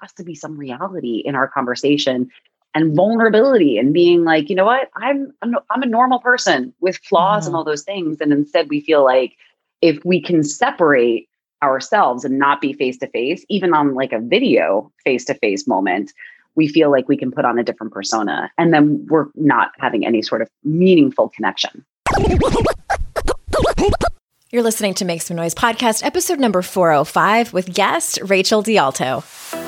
has to be some reality in our conversation and vulnerability and being like, you know what, I'm I'm, a normal person with flaws mm-hmm. and all those things. And instead, we feel like if we can separate ourselves and not be face to face, even on like a video face to face moment, we feel like we can put on a different persona, and then we're not having any sort of meaningful connection. You're listening to Make Some Noise podcast, episode number 405, with guest Rachel DeAlto.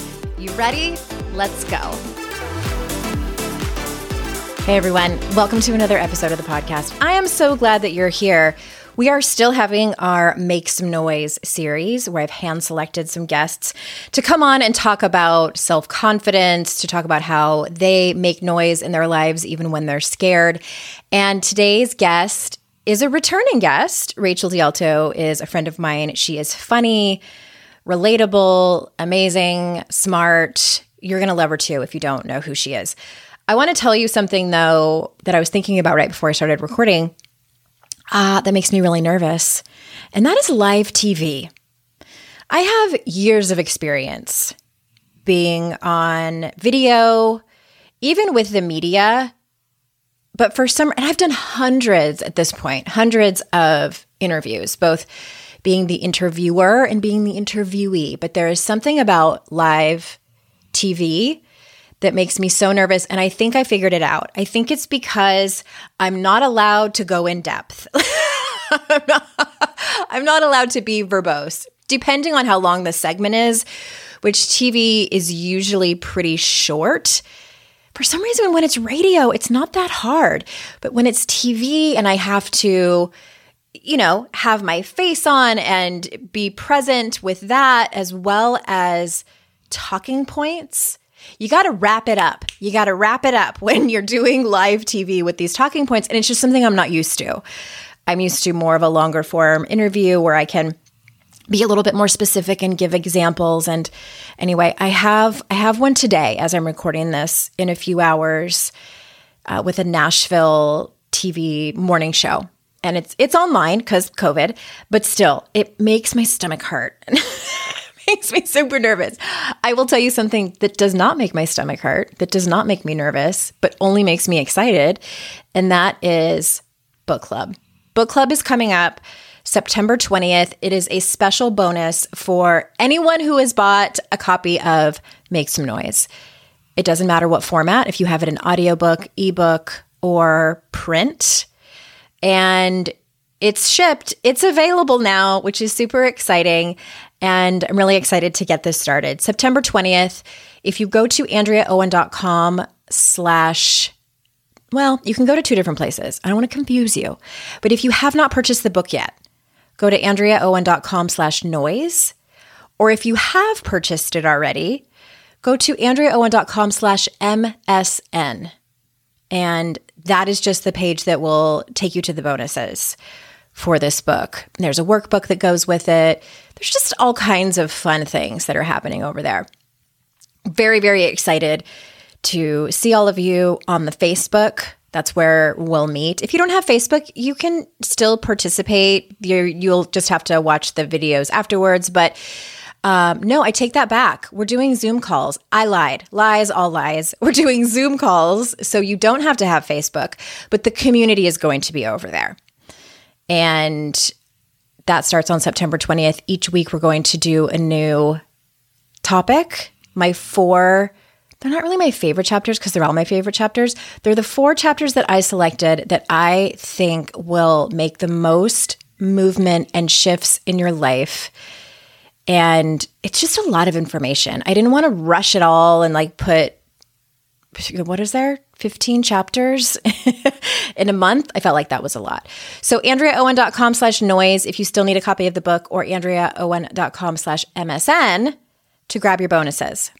You ready? Let's go. Hey everyone, welcome to another episode of the podcast. I am so glad that you're here. We are still having our Make Some Noise series where I've hand selected some guests to come on and talk about self confidence, to talk about how they make noise in their lives even when they're scared. And today's guest is a returning guest. Rachel DeAlto is a friend of mine. She is funny relatable, amazing, smart. You're going to love her too if you don't know who she is. I want to tell you something though that I was thinking about right before I started recording uh, that makes me really nervous, and that is live TV. I have years of experience being on video, even with the media. But for some, and I've done hundreds at this point, hundreds of interviews, both being the interviewer and being the interviewee. But there is something about live TV that makes me so nervous. And I think I figured it out. I think it's because I'm not allowed to go in depth. I'm, not, I'm not allowed to be verbose, depending on how long the segment is, which TV is usually pretty short. For some reason, when it's radio, it's not that hard. But when it's TV and I have to you know, have my face on and be present with that as well as talking points. You got to wrap it up. You got to wrap it up when you're doing live TV with these talking points. And it's just something I'm not used to. I'm used to more of a longer form interview where I can be a little bit more specific and give examples and anyway i have i have one today as i'm recording this in a few hours uh, with a nashville tv morning show and it's it's online because COVID, but still, it makes my stomach hurt. makes me super nervous. I will tell you something that does not make my stomach hurt, that does not make me nervous, but only makes me excited, and that is book club. Book club is coming up September 20th. It is a special bonus for anyone who has bought a copy of Make Some Noise. It doesn't matter what format, if you have it in audiobook, ebook, or print and it's shipped. It's available now, which is super exciting. And I'm really excited to get this started. September 20th, if you go to andreaowen.com slash well, you can go to two different places. I don't want to confuse you. But if you have not purchased the book yet, go to andreaowen.com slash noise. Or if you have purchased it already, go to andreaowen.com slash MSN. And that is just the page that will take you to the bonuses for this book. There's a workbook that goes with it. There's just all kinds of fun things that are happening over there. Very, very excited to see all of you on the Facebook. That's where we'll meet. If you don't have Facebook, you can still participate. you you'll just have to watch the videos afterwards. But um, no, I take that back. We're doing Zoom calls. I lied. Lies, all lies. We're doing Zoom calls. So you don't have to have Facebook, but the community is going to be over there. And that starts on September 20th. Each week, we're going to do a new topic. My four, they're not really my favorite chapters because they're all my favorite chapters. They're the four chapters that I selected that I think will make the most movement and shifts in your life and it's just a lot of information. I didn't want to rush it all and like put what is there? 15 chapters in a month? I felt like that was a lot. So andreaowen.com slash noise if you still need a copy of the book or andreaowen.com slash msn to grab your bonuses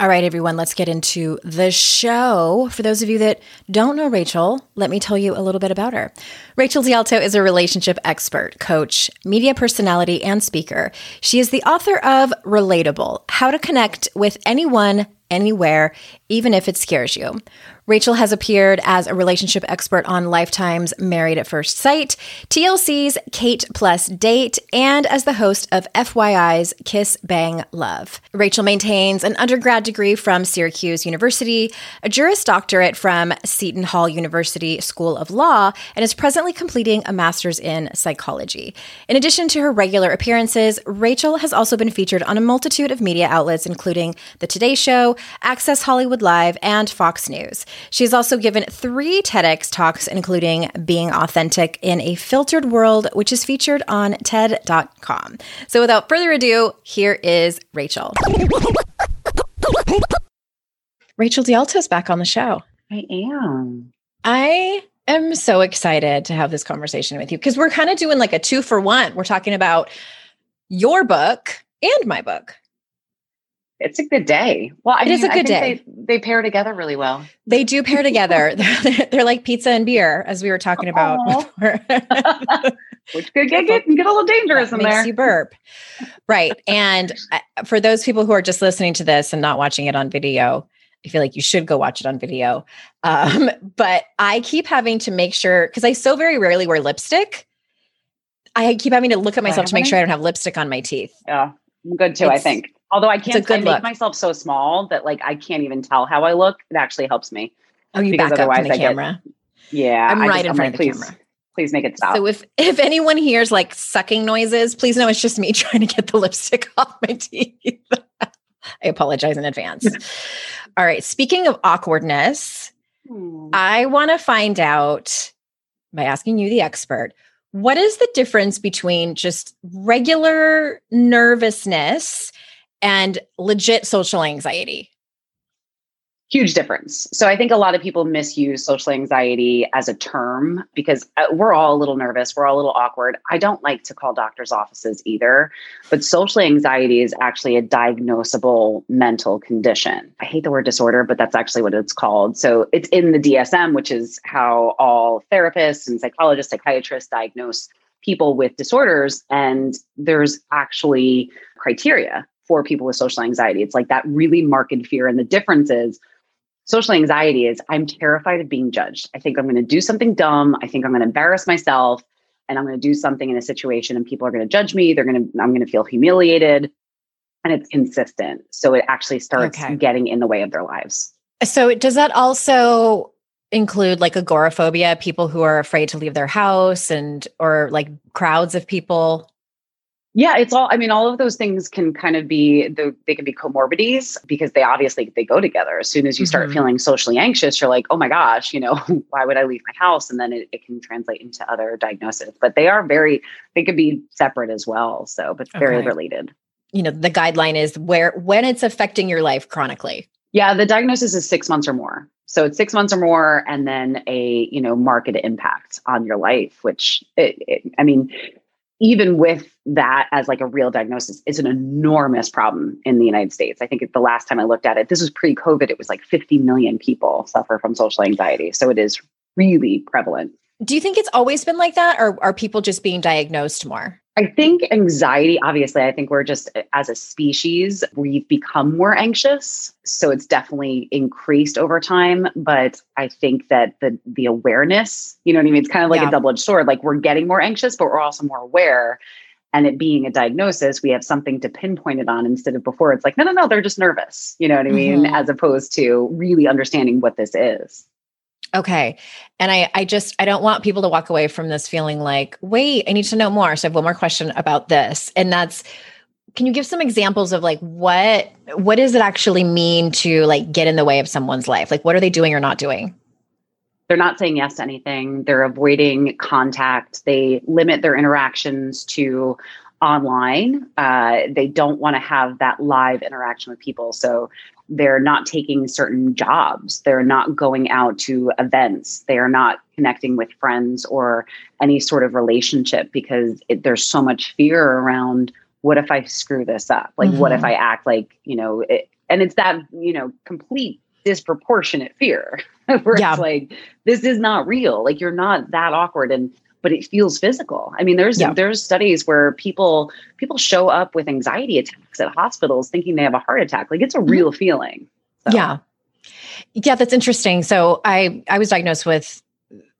all right, everyone, let's get into the show. For those of you that don't know Rachel, let me tell you a little bit about her. Rachel DeAlto is a relationship expert, coach, media personality, and speaker. She is the author of Relatable How to Connect with Anyone, Anywhere, even if it scares you. Rachel has appeared as a relationship expert on Lifetime's Married at First Sight, TLC's Kate Plus Date, and as the host of FYI's Kiss Bang Love. Rachel maintains an undergrad degree from Syracuse University, a Juris Doctorate from Seton Hall University School of Law, and is presently completing a master's in psychology. In addition to her regular appearances, Rachel has also been featured on a multitude of media outlets, including The Today Show, Access Hollywood Live, and Fox News. She's also given three TEDx talks, including Being Authentic in a Filtered World, which is featured on TED.com. So without further ado, here is Rachel. Rachel DeAlto is back on the show. I am. I am so excited to have this conversation with you because we're kind of doing like a two for one. We're talking about your book and my book it's a good day. Well, I it mean, is a good day. They, they, pair together really well. They do pair together. they're, they're, like pizza and beer, as we were talking about. Which could get, get, get a little dangerous that in makes there. you burp. Right. And uh, for those people who are just listening to this and not watching it on video, I feel like you should go watch it on video. Um, but I keep having to make sure because I so very rarely wear lipstick. I keep having to look at myself to make sure I don't have lipstick on my teeth. Yeah, I'm good too. It's, I think. Although I can't, I make look. myself so small that like I can't even tell how I look. It actually helps me. Oh, you back up from the I camera. Get, yeah, I'm right just, in front like, of the please, camera. Please make it stop. So if if anyone hears like sucking noises, please know it's just me trying to get the lipstick off my teeth. I apologize in advance. All right. Speaking of awkwardness, hmm. I want to find out by asking you, the expert, what is the difference between just regular nervousness and legit social anxiety? Huge difference. So I think a lot of people misuse social anxiety as a term because uh, we're all a little nervous, we're all a little awkward. I don't like to call doctors' offices either, but social anxiety is actually a diagnosable mental condition. I hate the word disorder, but that's actually what it's called. So it's in the DSM, which is how all therapists and psychologists, psychiatrists diagnose people with disorders. And there's actually criteria for people with social anxiety. It's like that really marked fear. And the difference is social anxiety is I'm terrified of being judged. I think I'm going to do something dumb. I think I'm going to embarrass myself and I'm going to do something in a situation and people are going to judge me. They're going to, I'm going to feel humiliated and it's consistent. So it actually starts okay. getting in the way of their lives. So does that also include like agoraphobia, people who are afraid to leave their house and, or like crowds of people? Yeah, it's all. I mean, all of those things can kind of be the they can be comorbidities because they obviously they go together. As soon as you start mm-hmm. feeling socially anxious, you're like, oh my gosh, you know, why would I leave my house? And then it, it can translate into other diagnoses. But they are very they could be separate as well. So, but very related. You know, the guideline is where when it's affecting your life chronically. Yeah, the diagnosis is six months or more. So it's six months or more, and then a you know marked impact on your life. Which it, it, I mean, even with that as like a real diagnosis is an enormous problem in the United States. I think the last time I looked at it, this was pre-COVID, it was like 50 million people suffer from social anxiety. So it is really prevalent. Do you think it's always been like that or are people just being diagnosed more? I think anxiety, obviously, I think we're just as a species, we've become more anxious. So it's definitely increased over time. But I think that the the awareness, you know what I mean? It's kind of like yeah. a double-edged sword. Like we're getting more anxious, but we're also more aware. And it being a diagnosis, we have something to pinpoint it on instead of before it's like, no, no, no, they're just nervous. You know what I mean? Mm-hmm. As opposed to really understanding what this is. Okay. And I, I just, I don't want people to walk away from this feeling like, wait, I need to know more. So I have one more question about this. And that's, can you give some examples of like what, what does it actually mean to like get in the way of someone's life? Like, what are they doing or not doing? They're not saying yes to anything. They're avoiding contact. They limit their interactions to online. Uh, they don't want to have that live interaction with people. So they're not taking certain jobs. They're not going out to events. They are not connecting with friends or any sort of relationship because it, there's so much fear around what if I screw this up? Like, mm-hmm. what if mm-hmm. I act like, you know, it, and it's that, you know, complete disproportionate fear where yeah. it's like, this is not real. Like, you're not that awkward. And but it feels physical. I mean, there's yeah. there's studies where people people show up with anxiety attacks at hospitals thinking they have a heart attack. Like it's a mm-hmm. real mm-hmm. feeling. So. Yeah. Yeah, that's interesting. So I I was diagnosed with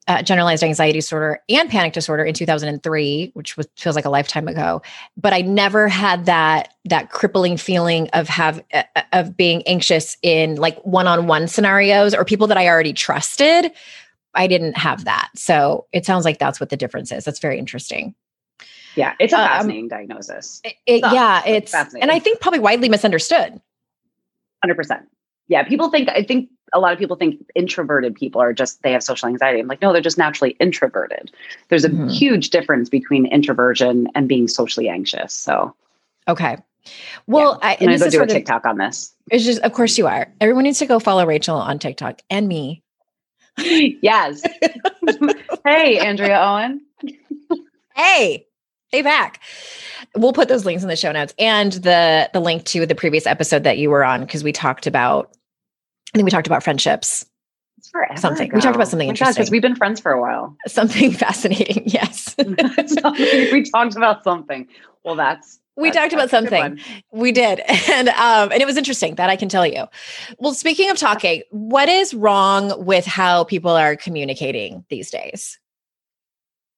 uh, generalized anxiety disorder and panic disorder in 2003 which was, feels like a lifetime ago but i never had that that crippling feeling of have uh, of being anxious in like one-on-one scenarios or people that i already trusted I didn't have that. So it sounds like that's what the difference is. That's very interesting. Yeah, it's a um, fascinating diagnosis. It, it, yeah, it's and I think probably widely misunderstood. Hundred percent. Yeah, people think I think a lot of people think introverted people are just they have social anxiety. I'm like, no, they're just naturally introverted. There's a mm-hmm. huge difference between introversion and being socially anxious. So, okay. Well, yeah. I, and I'm this is do a TikTok of, on this. It's just, of course, you are. Everyone needs to go follow Rachel on TikTok and me yes. hey, Andrea Owen. hey, hey back. We'll put those links in the show notes and the the link to the previous episode that you were on because we talked about I think we talked about friendships. something. Ago. We talked about something oh interesting. Because we've been friends for a while. Something fascinating. Yes. we talked about something. Well, that's we talked about something. We did. And um and it was interesting that I can tell you. Well, speaking of talking, what is wrong with how people are communicating these days?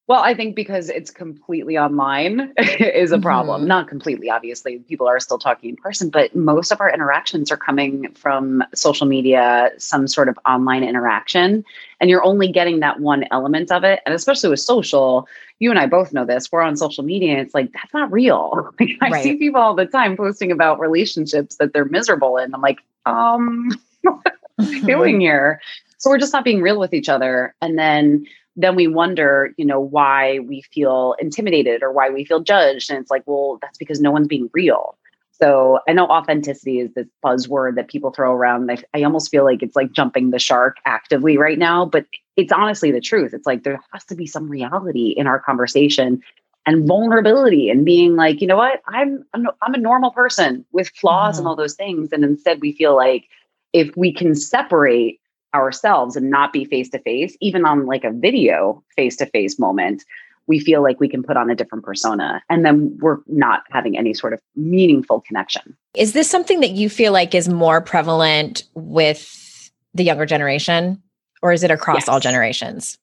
Well, I think because it's completely online is a problem. Mm-hmm. Not completely, obviously. People are still talking in person, but most of our interactions are coming from social media, some sort of online interaction. And you're only getting that one element of it. And especially with social, you and I both know this. We're on social media and it's like, that's not real. Like, I right. see people all the time posting about relationships that they're miserable in. I'm like, um, what are you doing here? So we're just not being real with each other. And then then we wonder, you know, why we feel intimidated or why we feel judged. And it's like, well, that's because no one's being real. So I know authenticity is this buzzword that people throw around. I, I almost feel like it's like jumping the shark actively right now, but it's honestly the truth. It's like there has to be some reality in our conversation and vulnerability and being like, you know what, I'm I'm, I'm a normal person with flaws mm-hmm. and all those things. And instead, we feel like if we can separate ourselves and not be face to face, even on like a video face to face moment, we feel like we can put on a different persona and then we're not having any sort of meaningful connection. Is this something that you feel like is more prevalent with the younger generation or is it across yes. all generations?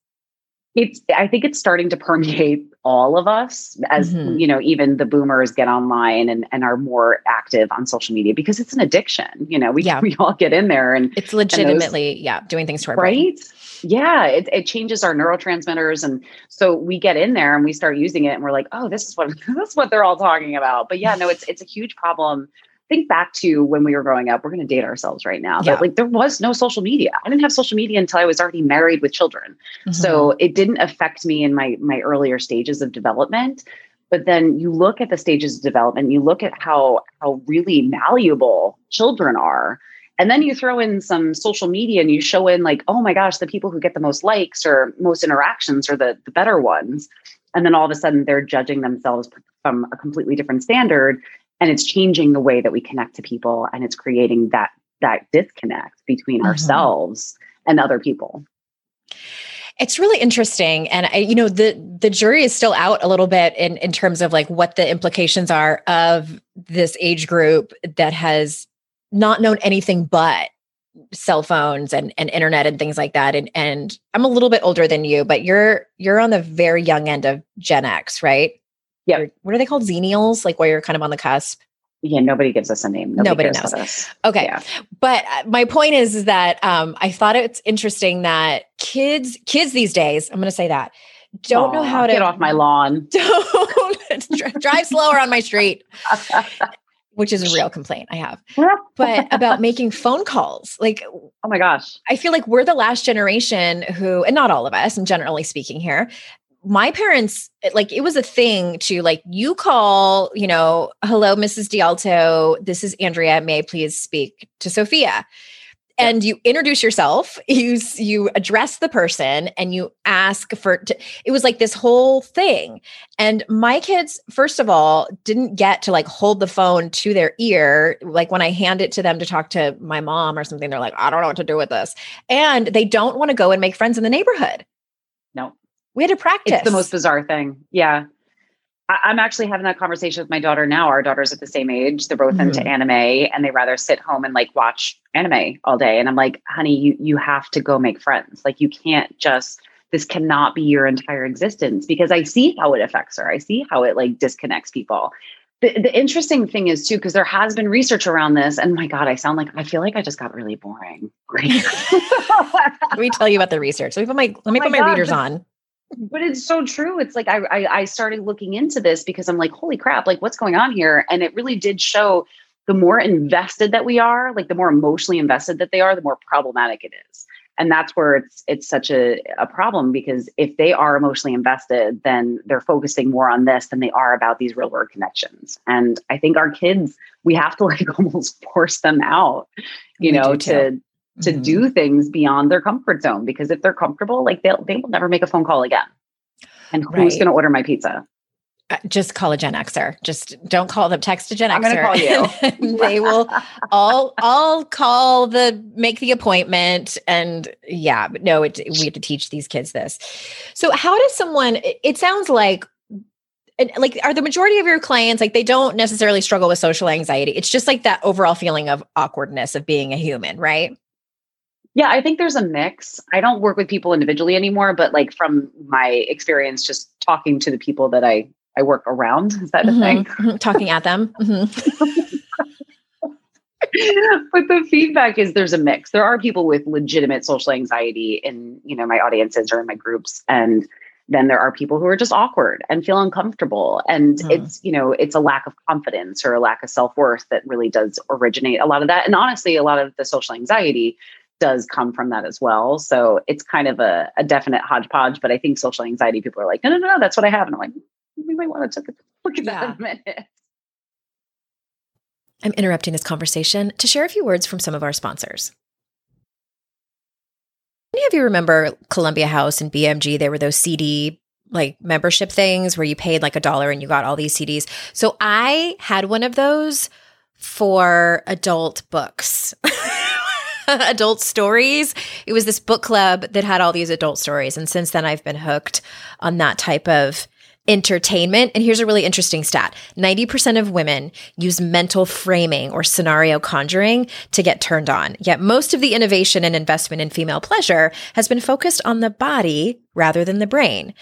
It's i think it's starting to permeate all of us as mm-hmm. you know even the boomers get online and, and are more active on social media because it's an addiction you know we, yeah. we all get in there and it's legitimately and those, yeah doing things to our right brain. yeah it, it changes our neurotransmitters and so we get in there and we start using it and we're like oh this is what this is what they're all talking about but yeah no it's it's a huge problem think back to when we were growing up, we're going to date ourselves right now. Yeah. But like there was no social media. I didn't have social media until I was already married with children. Mm-hmm. So it didn't affect me in my my earlier stages of development. But then you look at the stages of development, you look at how how really malleable children are. And then you throw in some social media and you show in like, oh my gosh, the people who get the most likes or most interactions are the, the better ones. And then all of a sudden they're judging themselves from a completely different standard and it's changing the way that we connect to people and it's creating that that disconnect between mm-hmm. ourselves and other people. It's really interesting and I, you know the the jury is still out a little bit in in terms of like what the implications are of this age group that has not known anything but cell phones and, and internet and things like that. And and I'm a little bit older than you but you're you're on the very young end of Gen X right yeah. What are they called? Xennials? Like where you're kind of on the cusp. Yeah, nobody gives us a name. Nobody, nobody knows. Okay. Yeah. But uh, my point is, is that um, I thought it's interesting that kids, kids these days, I'm going to say that, don't Aww, know how to get off my lawn. Don't drive slower on my street. which is a real complaint I have. but about making phone calls. Like, oh my gosh. I feel like we're the last generation who, and not all of us, and generally speaking here, my parents like it was a thing to like you call you know hello mrs DeAlto. This is andrea. May i please speak to sophia? And you introduce yourself you you address the person and you ask for to, it was like this whole thing. And my kids first of all didn't get to like hold the phone to their ear. Like when i hand it to them to talk to my mom or something they're like i don't know what to do with this. And they don't want to go and make friends in the neighborhood. No we had to practice it's the most bizarre thing yeah I, am actually having that conversation with my daughter now. Our daughter's at the same age. They're both mm-hmm. into anime and they rather sit home and like watch anime all day. And I'm like, honey, you you have to go make friends. Like you can't just this cannot be your entire existence because I see how it affects her. I see how it like disconnects people. The, the interesting thing is too, because there has been research around this, and my God, I sound like I feel like I just got really boring. Great. let me tell you about the research. Let me put my let me oh put my, my readers on but it's so true. It's like I, I I started looking into this because I'm like, holy crap, like what's going on here? And it really did show the more invested that we are, like the more emotionally invested that they are, the more problematic it is. And that's where it's it's such a, a problem because if they are emotionally invested, then they're focusing more on this than they are about these real world connections. And I think our kids, we have to like almost force them out, you we know, to to mm-hmm. do things beyond their comfort zone because if they're comfortable, like they'll they will never make a phone call again. And who's right. going to order my pizza? Uh, just call a Gen Xer. Just don't call them. Text a Gen I'm Xer. I'm going to call you. they will all all call the make the appointment and yeah. But no, it, we have to teach these kids this. So how does someone? It sounds like like are the majority of your clients like they don't necessarily struggle with social anxiety it's just like that overall feeling of awkwardness of being a human right yeah, I think there's a mix. I don't work with people individually anymore, but like from my experience, just talking to the people that I I work around, is that mm-hmm. a thing? Mm-hmm. Talking at them. Mm-hmm. but the feedback is there's a mix. There are people with legitimate social anxiety in you know my audiences or in my groups, and then there are people who are just awkward and feel uncomfortable and it's you know it's a lack of confidence or a lack of self-worth that really does originate a lot of that and honestly a lot of the social anxiety does come from that as well. So it's kind of a, a definite hodgepodge. But I think social anxiety people are like, no, no, no, that's what I have. And I'm like, we might want to take a look at yeah. that in a minute. I'm interrupting this conversation to share a few words from some of our sponsors. Any of you remember Columbia House and BMG? There were those CD like membership things where you paid like a dollar and you got all these CDs. So I had one of those for adult books. adult stories. It was this book club that had all these adult stories. And since then, I've been hooked on that type of entertainment. And here's a really interesting stat 90% of women use mental framing or scenario conjuring to get turned on. Yet most of the innovation and investment in female pleasure has been focused on the body rather than the brain.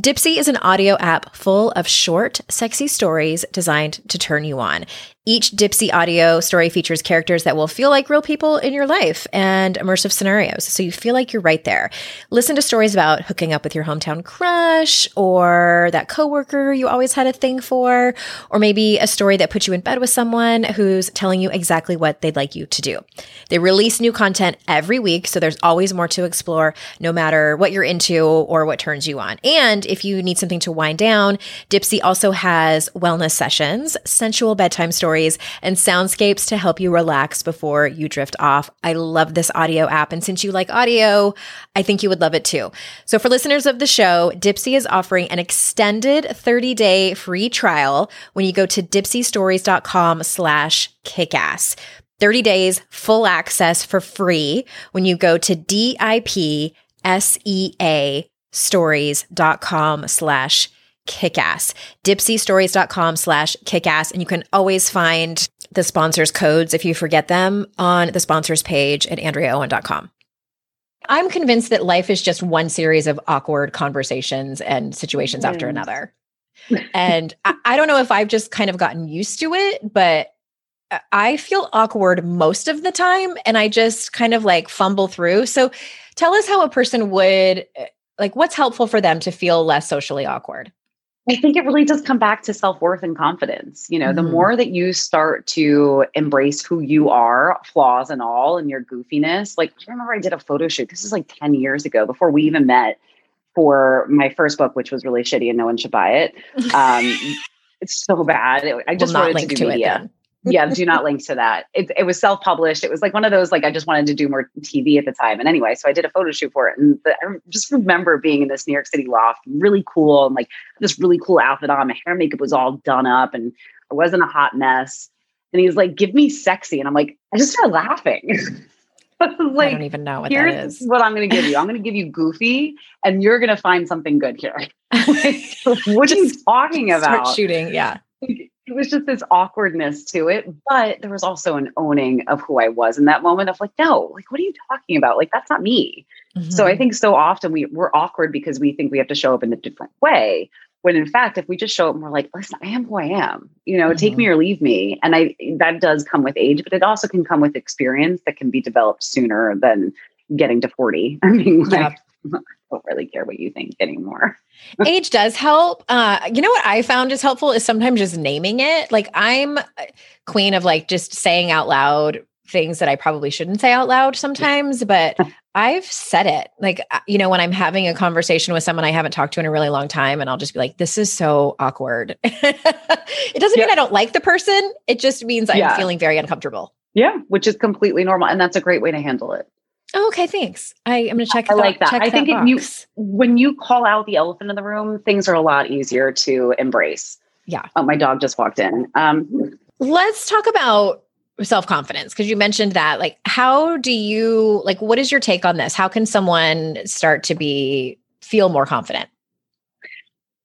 Dipsea is an audio app full of short, sexy stories designed to turn you on. Each Dipsea audio story features characters that will feel like real people in your life and immersive scenarios, so you feel like you're right there. Listen to stories about hooking up with your hometown crush or that coworker you always had a thing for, or maybe a story that puts you in bed with someone who's telling you exactly what they'd like you to do. They release new content every week, so there's always more to explore no matter what you're into or what turns you on. And if you need something to wind down, Dipsea also has wellness sessions, sensual bedtime stories, and soundscapes to help you relax before you drift off. I love this audio app. And since you like audio, I think you would love it too. So for listeners of the show, Dipsea is offering an extended 30 day free trial when you go to dipseastories.com slash kickass. 30 days full access for free when you go to DIP S-E-A stories.com slash kickass. Dipseastories.com slash kickass. And you can always find the sponsors codes if you forget them on the sponsors page at AndreaOwen.com. I'm convinced that life is just one series of awkward conversations and situations mm. after another. and I, I don't know if I've just kind of gotten used to it, but I feel awkward most of the time and I just kind of like fumble through. So tell us how a person would eh, like what's helpful for them to feel less socially awkward. I think it really does come back to self worth and confidence. You know, mm-hmm. the more that you start to embrace who you are, flaws and all, and your goofiness. Like, I remember I did a photo shoot. This is like 10 years ago before we even met for my first book, which was really shitty and no one should buy it. Um, it's so bad. I just we'll wanted to do media. Yeah, do not link to that. It, it was self published. It was like one of those, like, I just wanted to do more TV at the time. And anyway, so I did a photo shoot for it. And the, I just remember being in this New York City loft, really cool, and like this really cool outfit on. My hair makeup was all done up and I wasn't a hot mess. And he's like, give me sexy. And I'm like, I just started laughing. like, I don't even know what here's that is. what I'm going to give you. I'm going to give you goofy, and you're going to find something good here. what are you talking about? Start shooting, yeah. It was just this awkwardness to it, but there was also an owning of who I was in that moment of like, no, like, what are you talking about? Like, that's not me. Mm-hmm. So I mm-hmm. think so often we we're awkward because we think we have to show up in a different way. When in fact, if we just show up and we're like, listen, I am who I am, you know, mm-hmm. take me or leave me. And I that does come with age, but it also can come with experience that can be developed sooner than getting to 40. I mean, like, I don't really care what you think anymore. age does help. Uh, you know what I found is helpful is sometimes just naming it. Like I'm queen of like just saying out loud things that I probably shouldn't say out loud sometimes, but I've said it. Like, uh, you know, when I'm having a conversation with someone I haven't talked to in a really long time, and I'll just be like, this is so awkward. it doesn't mean I don't like the person, it just means I'm yeah. feeling very uncomfortable. Yeah, which is completely normal. And that's a great way to handle it. Oh, okay, thanks. I, am going to check. I like that. I think you, when you call out the elephant in the room, things are a lot easier to embrace. Yeah. Oh, my dog just walked in. Um, Let's talk about self confidence because you mentioned that. Like, how do you like? What is your take on this? How can someone start to be feel more confident?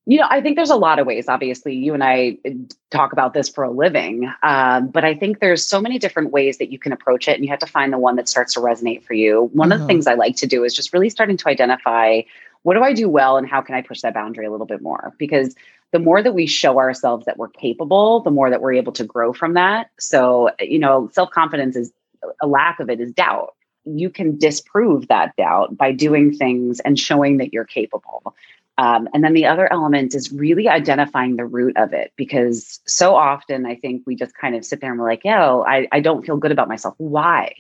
You know, I think there's a lot of ways. Obviously, you and I uh, talk about this for a living, um, but I think there's so many different ways that you can approach it, and you have to find the one that starts to resonate for you. One mm-hmm. of the mm-hmm. things I like to do is just really starting to identify what do I do well, and how can I push that boundary a little bit more? Because the more that we show ourselves that we're capable, the more that we're able to grow from that. So, you know, self confidence is a lack of it is doubt. You can disprove that doubt by doing things and showing that you're capable. Um, and then the other element is really identifying the root of it because so often I think we just kind of sit there and we're like, yo, I, I don't feel good about myself. Why?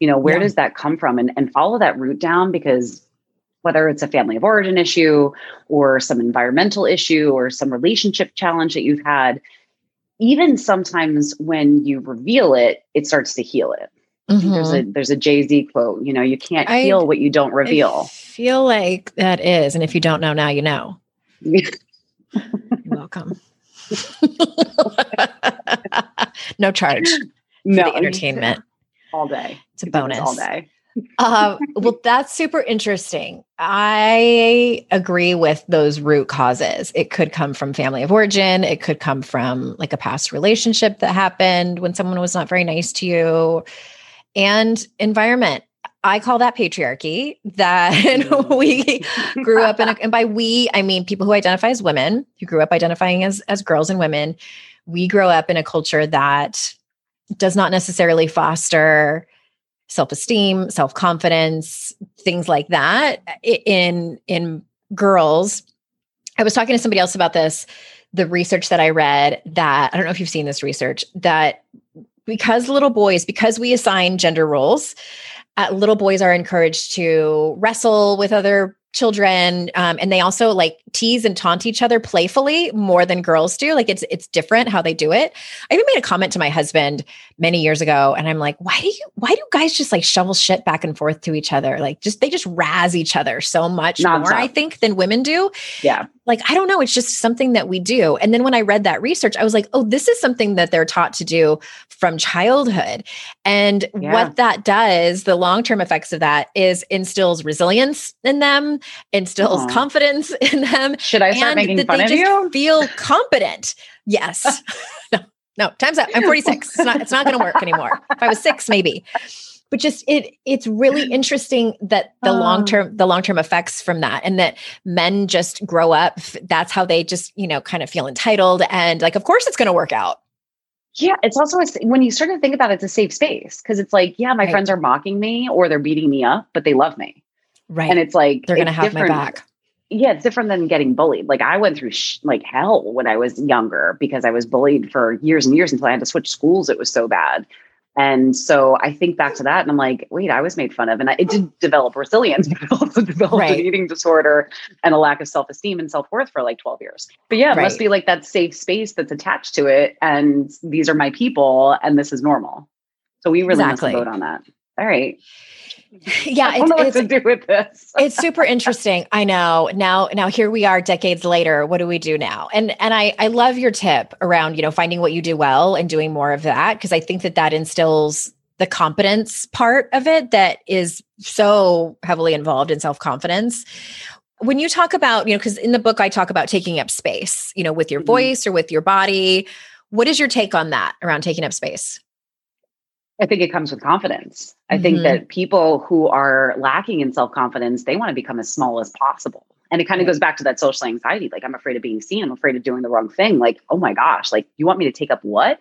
You know, where yeah. does that come from? And, and follow that root down because whether it's a family of origin issue or some environmental issue or some relationship challenge that you've had, even sometimes when you reveal it, it starts to heal it. Mm-hmm. There's a there's a Jay Z quote. You know, you can't I, heal what you don't reveal. I feel like that is, and if you don't know now, you know. You're welcome. no charge. No entertainment. All day. It's a bonus. All day. uh, well, that's super interesting. I agree with those root causes. It could come from family of origin. It could come from like a past relationship that happened when someone was not very nice to you and environment. I call that patriarchy that we grew up in, a, and by we, I mean people who identify as women, who grew up identifying as, as girls and women. We grow up in a culture that does not necessarily foster self-esteem, self-confidence, things like that in in girls. I was talking to somebody else about this, the research that I read that I don't know if you've seen this research that because little boys, because we assign gender roles, uh, little boys are encouraged to wrestle with other children um, and they also like tease and taunt each other playfully more than girls do. Like it's it's different how they do it. I even made a comment to my husband many years ago and i'm like why do you why do guys just like shovel shit back and forth to each other? Like just they just razz each other so much more i think than women do. Yeah. Like i don't know it's just something that we do. And then when i read that research i was like oh this is something that they're taught to do from childhood. And yeah. what that does the long-term effects of that is instills resilience in them instills Aww. confidence in them should i start making fun of you? feel competent. Yes. No no time's up. I'm 46 it's not it's not going to work anymore. If i was six maybe. But just it it's really interesting that the oh. long term the long term effects from that and that men just grow up that's how they just you know kind of feel entitled and like of course it's going to work out. Yeah it's also a, when you start to think about it, it's a safe space because it's like yeah my right. friends are mocking me or they're beating me up but they love me. Right. And it's like they're going to have my back yeah, it's different than getting bullied. Like I went through sh- like hell when I was younger because I was bullied for years and years until I had to switch schools. It was so bad. And so I think back to that and I'm like, wait, I was made fun of. And I, it did develop resilience, but also developed right. an eating disorder and a lack of self esteem and self worth for like 12 years. But yeah, it right. must be like that safe space that's attached to it. And these are my people and this is normal. So we really exactly. must vote on that. All right. Yeah, it's, what to do with this. it's super interesting. I know. Now, now here we are, decades later. What do we do now? And and I I love your tip around you know finding what you do well and doing more of that because I think that that instills the competence part of it that is so heavily involved in self confidence. When you talk about you know because in the book I talk about taking up space, you know, with your mm-hmm. voice or with your body. What is your take on that around taking up space? I think it comes with confidence. I mm-hmm. think that people who are lacking in self confidence, they want to become as small as possible. And it kind of goes back to that social anxiety. Like, I'm afraid of being seen. I'm afraid of doing the wrong thing. Like, oh my gosh, like, you want me to take up what?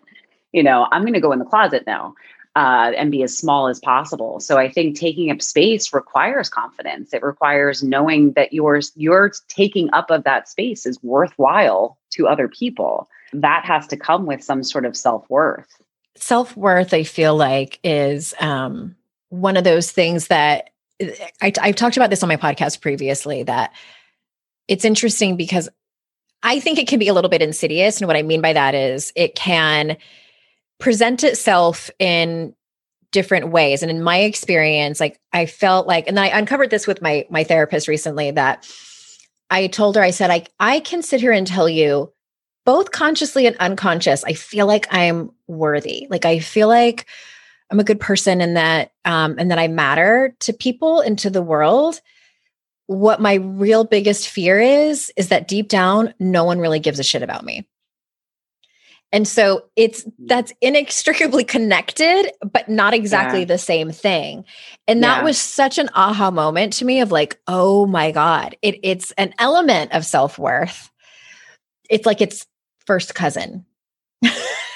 You know, I'm going to go in the closet now uh, and be as small as possible. So I think taking up space requires confidence. It requires knowing that your your taking up of that space is worthwhile to other people. That has to come with some sort of self worth self worth, I feel like, is um, one of those things that I, I've talked about this on my podcast previously. That it's interesting because I think it can be a little bit insidious. And what I mean by that is it can present itself in different ways. And in my experience, like I felt like, and I uncovered this with my my therapist recently that I told her, I said, I I can sit here and tell you both consciously and unconscious, I feel like I'm worthy. Like I feel like I'm a good person and that um and that I matter to people and to the world. What my real biggest fear is is that deep down no one really gives a shit about me. And so it's mm. that's inextricably connected, but not exactly yeah. the same thing. And that yeah. was such an aha moment to me of like, oh my God, it, it's an element of self worth. It's like it's first cousin.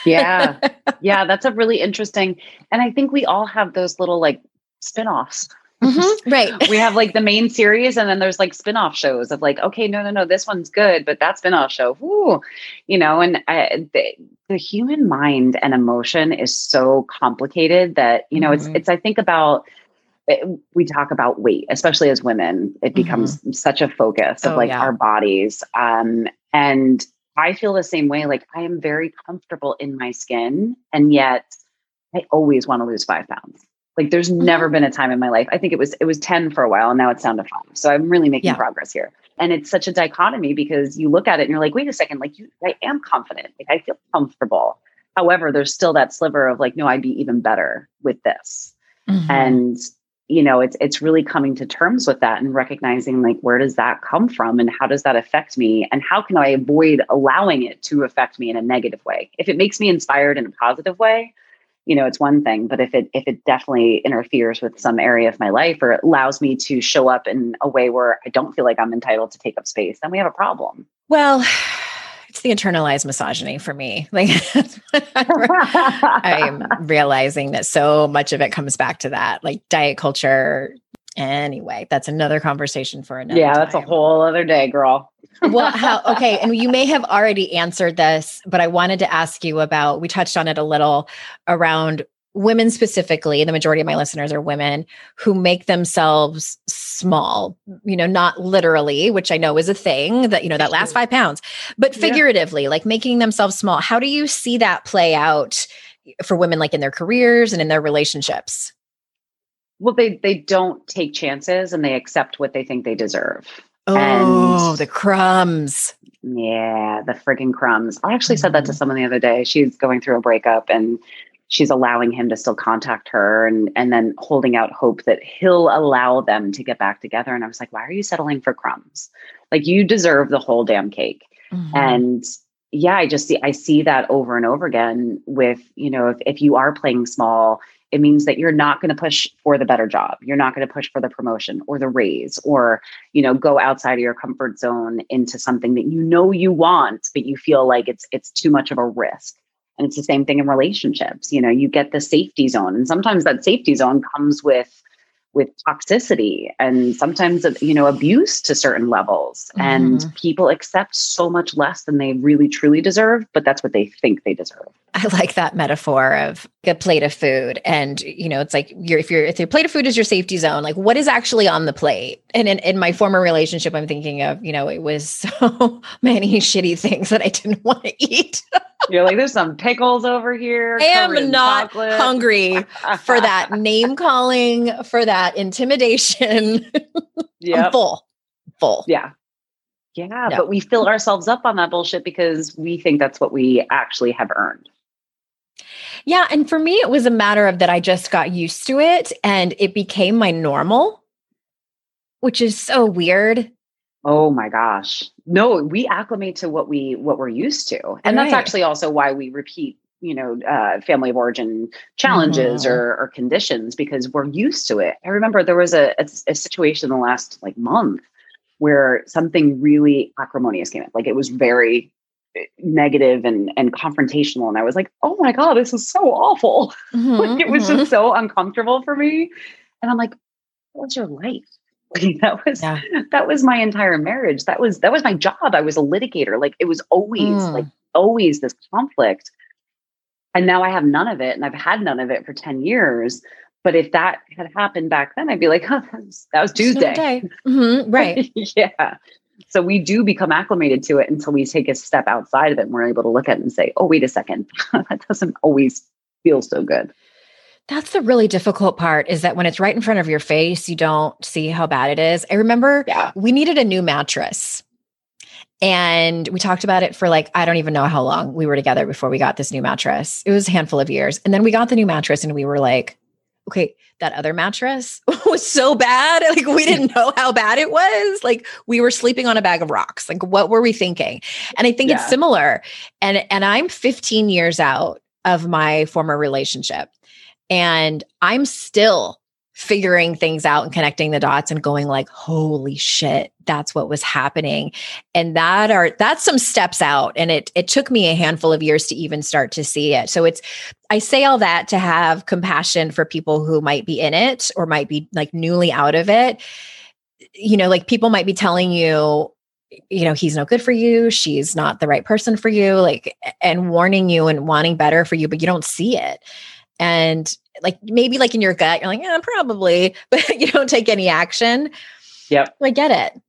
yeah. Yeah. That's a really interesting. And I think we all have those little like spin-offs. Mm-hmm, right. we have like the main series, and then there's like spin-off shows of like, okay, no, no, no, this one's good, but that spin-off show, whoo, you know, and I, the, the human mind and emotion is so complicated that, you know, mm-hmm. it's, it's, I think about, it, we talk about weight, especially as women, it becomes mm-hmm. such a focus of oh, like yeah. our bodies. Um, and I feel the same way. Like I am very comfortable in my skin, and yet I always want to lose five pounds. Like there's mm-hmm. never been a time in my life. I think it was it was 10 for a while and now it's down to five. So I'm really making yeah. progress here. And it's such a dichotomy because you look at it and you're like, wait a second, like you I am confident. Like I feel comfortable. However, there's still that sliver of like, no, I'd be even better with this. Mm-hmm. And you know it's it's really coming to terms with that and recognizing like where does that come from and how does that affect me? And how can i avoid allowing it to affect me in a negative way? If it makes me inspired in a positive way you know it's one thing but if it if it definitely interferes with some area of my life or allows me to show up in a way where i don't feel like i'm entitled to take up space then we have a problem. Well it's the internalized misogyny for me. Like I'm realizing that so much of it comes back to that, like diet culture. Anyway, that's another conversation for another. Yeah, time. that's a whole other day, girl. well, how okay, and you may have already answered this, but I wanted to ask you about we touched on it a little around women specifically, the majority of my listeners are women who make themselves small, you know, not literally, which I know is a thing that, you know, that last five pounds, but figuratively, yeah. like making themselves small. How do you see that play out for women, like in their careers and in their relationships? Well, they they don't take chances and they accept what they think they deserve. Oh, and the crumbs. Yeah, the frigging crumbs. I actually said that to mm-hmm. someone the other day. She's going through a breakup and she's allowing him to still contact her and and then holding out hope that he'll allow them to get back together. And i was like why are you settling for crumbs? Like you deserve the whole damn cake. Mm-hmm. and yeah i just see i see that over and over again with you know if, if you are playing small it means that you're not going to push for the better job. You're not going to push for the promotion or the raise or you know go outside of your comfort zone into something that you know you want but you feel like it's it's too much of a risk and it's the same thing in relationships. You know, you get the safety zone. And sometimes that safety zone comes with with toxicity and sometimes you know abuse to certain levels mm-hmm. and people accept so much less than they really truly deserve but that's what they think they deserve i like that metaphor of a plate of food and you know it's like you're, if you're if your plate of food is your safety zone like what is actually on the plate and in, in my former relationship i'm thinking of you know it was so many shitty things that i didn't want to eat you're like, there's some pickles over here. I am not chocolate. hungry for that name calling, for that intimidation. Yeah, full, full. Yeah, yeah. But we fill ourselves up on that bullshit because we think that's what we actually have earned. Yeah, and for me, it was a matter of that I just got used to it, and it became my normal, which is so weird. Oh my gosh. No, we acclimate to what we what we're used to. And right. that's actually also why we repeat, you know, uh, family of origin challenges mm-hmm. or, or, conditions because we're used to it. I remember there was a, a, a situation in the last like month where something really acrimonious came in. Like it was very negative and and confrontational. And i was like oh my god this is so awful. Mm-hmm, like it was mm-hmm. just so uncomfortable for me. And i'm like what's your life? That was yeah. that was my entire marriage. That was that was my job. I was a litigator. Like it was always mm. like always this conflict. And now i have none of it and i've had none of it for 10 years. But if that had happened back then i'd be like oh, that, was, that was tuesday mm-hmm, right. Yeah so we do become acclimated to it until we take a step outside of it and we're able to look at it and say oh wait a second that doesn't always feel so good that's the really difficult part is that when it's right in front of your face, you don't see how bad it is. I remember yeah. we needed a new mattress. And we talked about it for like, I don't even know how long we were together before we got this new mattress. It was a handful of years. And then we got the new mattress and we were like, okay, that other mattress was so bad. Like we didn't know how bad it was. Like we were sleeping on a bag of rocks. Like what were we thinking? And I think yeah. it's similar. And and I'm 15 years out of my former relationship. And I'm still figuring things out and connecting the dots and going like holy shit that's what was happening. And that are that's some steps out and it it took me a handful of years to even start to see it. So it's i say all that to have compassion for people who might be in it or might be like newly out of it. You know like people might be telling you you know he's no good for you. She's not the right person for you like and warning you and wanting better for you but you don't see it and like maybe like in your gut you're like yeah probably but you don't take any action. Yep. I get it.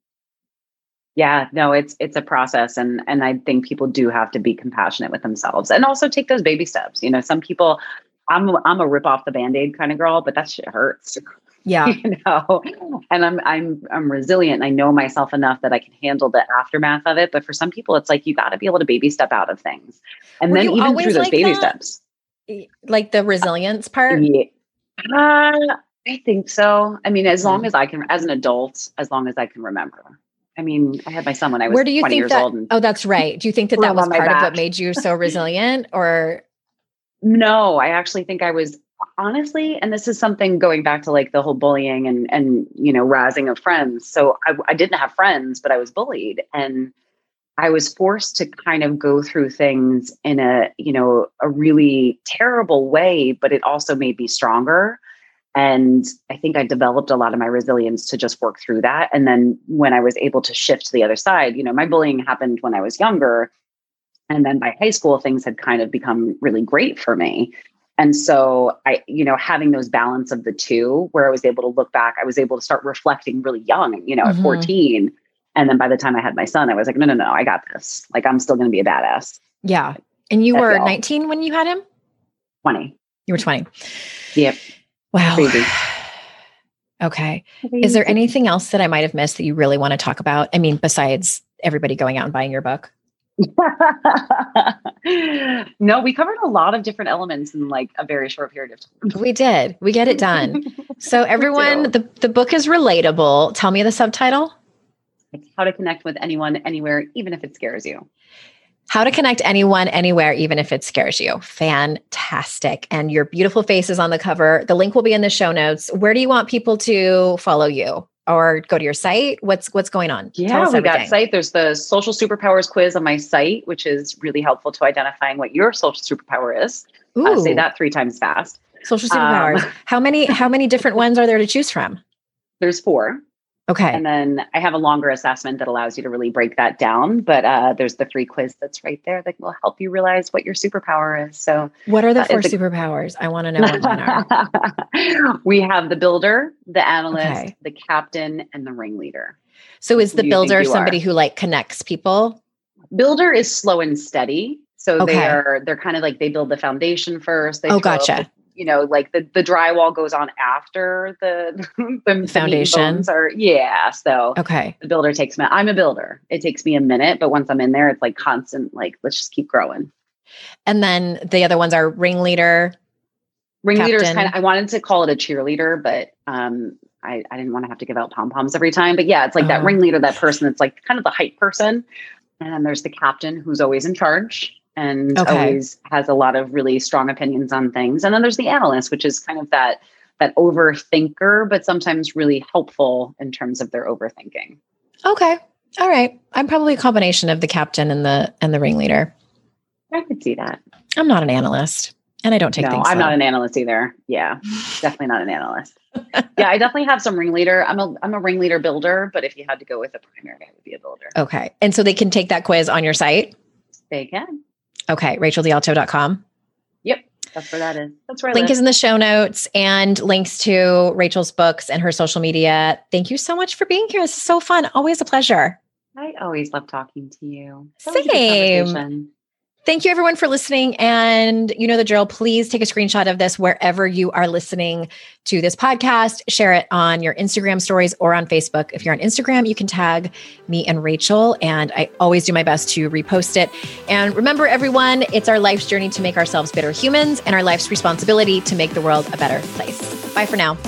Yeah no it's it's a process and and i think people do have to be compassionate with themselves and also take those baby steps you know some people i'm i'm a rip off the band-aid kind of girl but that shit hurts yeah. you know and i'm i'm i'm resilient i know myself enough that i can handle the aftermath of it but for some people it's like you got to be able to baby step out of things and Were then even through those like baby that? steps like the resilience part? Yeah. Uh, I think so. I mean, as long mm. as I can, as an adult, as long as I can remember. I mean, I had my son when I was Where do you 20 think years that, old. And oh, that's right. Do you think that that was part of what made you so resilient or? No, I actually think I was honestly, and this is something going back to like the whole bullying and, and, you know, razzing of friends. So I, I didn't have friends, but I was bullied. And I was forced to kind of go through things in a, you know, a really terrible way, but it also made me stronger. And I think I developed a lot of my resilience to just work through that. And then when I was able to shift to the other side, you know, my bullying happened when I was younger. And then by high school, things had kind of become really great for me. And so I, you know, having those balance of the two where I was able to look back, I was able to start reflecting really young, you know, mm-hmm. at 14 and then by the time I had my son, I was like, no, no, no, I got this. Like, I'm still going to be a badass. Yeah. And you were 19 when you had him? 20. You were 20. Yep. Wow. Crazy. Okay. Crazy. Is there anything else that I might have missed that you really want to talk about? I mean, besides everybody going out and buying your book? no, we covered a lot of different elements in like a very short period of time. We did. We get it done. So everyone, the, the book is relatable. Tell me the subtitle how to connect with anyone anywhere, even if it scares you. How to connect anyone anywhere, even if it scares you. Fantastic. And your beautiful face is on the cover. The link will be in the show notes. Where do you want people to follow you? Or go to your site. What's what's going on? Yeah, we got site. There's the social superpowers quiz on my site, which is really helpful to identifying what your social superpower is. Uh, say that three times fast. Social superpowers. Um, how many how many different ones are there to choose from? There's four. Okay. And then I have a longer assessment that allows you to really break that down. But uh, there's the free quiz that's right there that will help you realize what your superpower is. So, what are the four superpowers? I want to know what mine are. we have the builder, the analyst, okay. the captain, and the ringleader. So, is the builder somebody are? who like connects people? Builder is slow and steady. So okay. they are they're kind of like they build the foundation first. They oh, gotcha you know, like the, the drywall goes on after the the foundation or yeah. So okay, the builder takes me. I'm a builder. It takes me a minute, but once I'm in there, it's like constant. Like let's just keep growing. And then the other ones are ringleader. Ringleader is kind of. I wanted to call it a cheerleader, but um, I I didn't want to have to give out pom poms every time. But yeah, it's like that uh-huh. ringleader, that person that's like kind of the hype person. And then there's the captain who's always in charge and okay. always has a lot of really strong opinions on things. And then there's the analyst, which is kind of that that overthinker, but sometimes really helpful in terms of their overthinking. Okay. All right. I'm probably a combination of the captain and the and the ringleader. I could see that. I'm not an analyst. And I don't take no, things. I'm not an analyst either. Yeah. definitely not an analyst. yeah, I definitely have some ringleader. I'm a I'm a ringleader builder, but if you had to go with a primary, I would be a builder. Okay. And so they can take that quiz on your site? They can. Okay, racheldealto.com. Yep, that's where that is. That's where link is in the show notes and links to Rachel's books and her social media. Thank you so much for being here. This is so fun. Always a pleasure. I always love talking to you. Same. Thank you, everyone, for listening. And you know the drill. Please take a screenshot of this wherever you are listening to this podcast. Share it on your Instagram stories or on Facebook. If you're on Instagram, you can tag me and Rachel. And I always do my best to repost it. And remember, everyone, it's our life's journey to make ourselves better humans and our life's responsibility to make the world a better place. Bye for now.